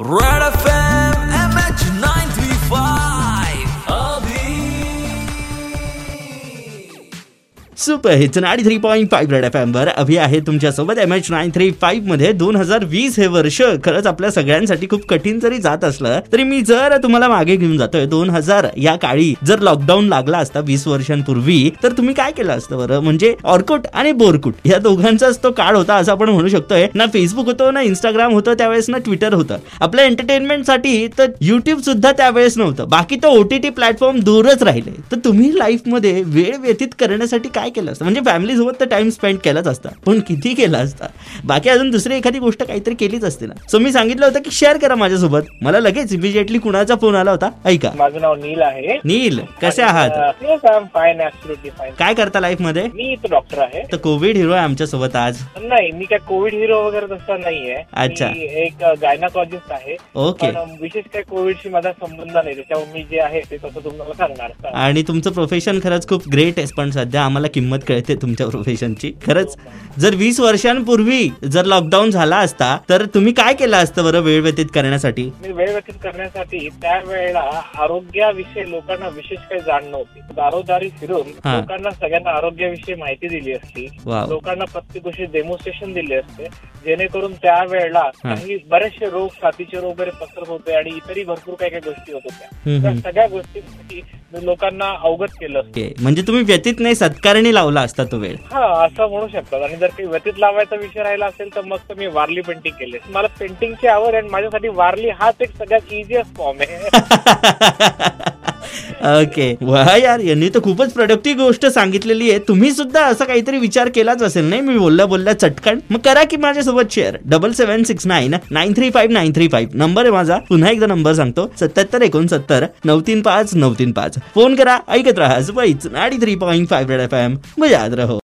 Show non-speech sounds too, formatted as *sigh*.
Right off super hits ninety three point five red F एमवर Abhi आहे तुमच्यासोबत M H nine three फाईव्हमध्ये दोन हजार वीस हे वर्ष. खरंच आपल्या सगळ्यांसाठी खूप कठीण जरी जात असलं तरी मी जर तुम्हाला मागे घेऊन जातोय दोन हजार या काळी जर लॉकडाऊन लागला असता वीस वर्षांपूर्वी तर तुम्ही काय केलं असतं बरं? म्हणजे ऑर्कुट आणि बोरकुट या दोघांचाच तो काळ होता असं आपण म्हणू शकतोय. ना फेसबुक होतो ना इंस्टाग्राम होतं त्यावेळेस ना ट्विटर होतं. आपल्या एंटरटेनमेंटसाठी तर युट्यूब सुद्धा त्यावेळेस नव्हतं. बाकी तर ओटीटी प्लॅटफॉर्म दूरच राहिले. तर तुम्ही लाईफमध्ये वेळ व्यतीत करण्यासाठी काय केलं असतं? म्हणजे फॅमिली सोबत तर टाइम स्पेंड केलाच असता. पण किती केला असता? बाकी अजून दुसरी एखादी गोष्ट काहीतरी केलीच असते ना. सो मी सांगितलं होतं की शेअर करा माझ्यासोबत. मला लगेच इमिजिएटली कुणाचा फोन आला होता? ऐका. माझं नाव नील आहे. नील कसे आहात? काय करता लाईफमध्ये? मी डॉक्टर आहे. तर कोविड हिरो आहे आमच्यासोबत आज. नाही मी काय कोविड हिरो वगैरे तसं नाहीये. अच्छा. एक गायनाकॉलॉजिस्ट आहे. ओके विशेष काही कोविडशी माझा संबंध नाही. त्याच्यामुळे मी जे आहे ते तसं तुम्हाला सांगणार. आणि तुमचं प्रोफेशन खरंच खूप ग्रेट आहे. पण सध्या आम्हाला किंमत कळते तुमच्या प्रोफेशनची खरंच जर वीस वर्षांपूर्वी जर लॉकडाऊन झाला असता तर तुम्ही काय केलं असतं बरं वेळ व्यतीत करण्यासाठी वेळ व्यतीत करण्यासाठी त्यावेळेला आरोग्याविषयी लोकांना विशेष काही जाण नव्हती दारोदारी फिरून. लोकांना सगळ्यांना आरोग्याविषयी माहिती दिली असती. लोकांना प्रत्येक गोष्टी डेमॉन्स्ट्रेशन दिले असते जेणेकरून त्यावेळेला. काही बरेचसे रोग साथीचे रोग वगैरे पसरत होते आणि इतरही भरपूर काही काही गोष्टी होत होत्या त्या. सगळ्या गोष्टींसाठी लोकांना अवगत केलं म्हणजे तुम्ही व्यतीत नाही सत्कारणी लावला असता तो वेळ. हा असं म्हणू शकतात. आणि जर काही व्यतीत लावायचा विषय राहिला असेल तर मग तर मी वारली पेंटिंग केले. मला पेंटिंगची आवड आहे आणि माझ्यासाठी वारली हाच एक सगळ्यात इझिएस्ट फॉर्म आहे. *laughs* ओके. वा यार यांनी तर खूपच प्रोडक्टिव्ह गोष्ट सांगितलेली आहे. तुम्ही सुद्धा असा काहीतरी विचार केलाच असेल नाही? मी बोलल्या बोलल्या चटकन. मग करा की माझ्यासोबत share double seven six nine nine three five nine three five number आहे माझा. पुन्हा एकदा नंबर सांगतो. सत्याहत्तर एकोणसत्तर नऊ तीन पाच नऊ तीन पाच. फोन करा ऐकत राहा. Ninety three point five red F M मजात रहो.